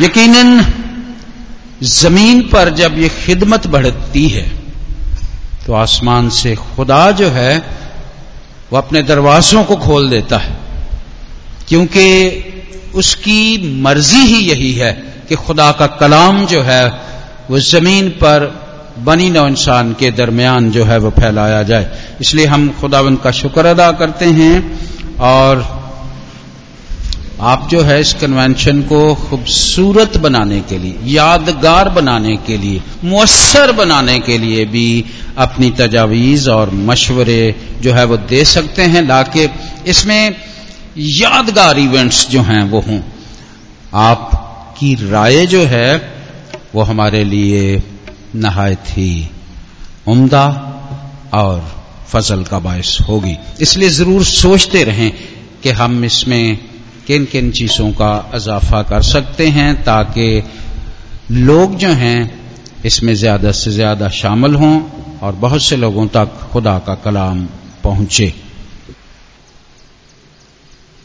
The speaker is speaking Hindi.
यकीनन, ज़मीन पर जब ये खिदमत बढ़ती है तो आसमान से खुदा जो है, वो अपने दरवाजों को खोल देता है। क्योंकि उसकी मर्ज़ी ही यही है कि खुदा का कलाम जो है, वो ज़मीन पर बनी नौ इंसान के दरमियान जो है, वो फैलाया जाए। इसलिए हम खुदावंद का शुक्र अदा करते हैं और आप जो है इस कन्वेंशन को खूबसूरत बनाने के लिए, यादगार बनाने के लिए मुसर बनाने के लिए भी अपनी तजावीज और मशवरे जो है वो दे सकते हैं ताकि इसमें यादगार इवेंट्स जो हैं वो हों। आपकी राय जो है वो हमारे लिए नहायत ही उम्दा और फजल का बायस होगी। इसलिए ज़रूर सोचते रहें कि हम इसमें किन किन चीज़ों का इजाफा कर सकते हैं ताकि लोग जो हैं इसमें ज़्यादा से ज़्यादा शामिल हों और बहुत से लोगों तक खुदा का कलाम पहुँचे।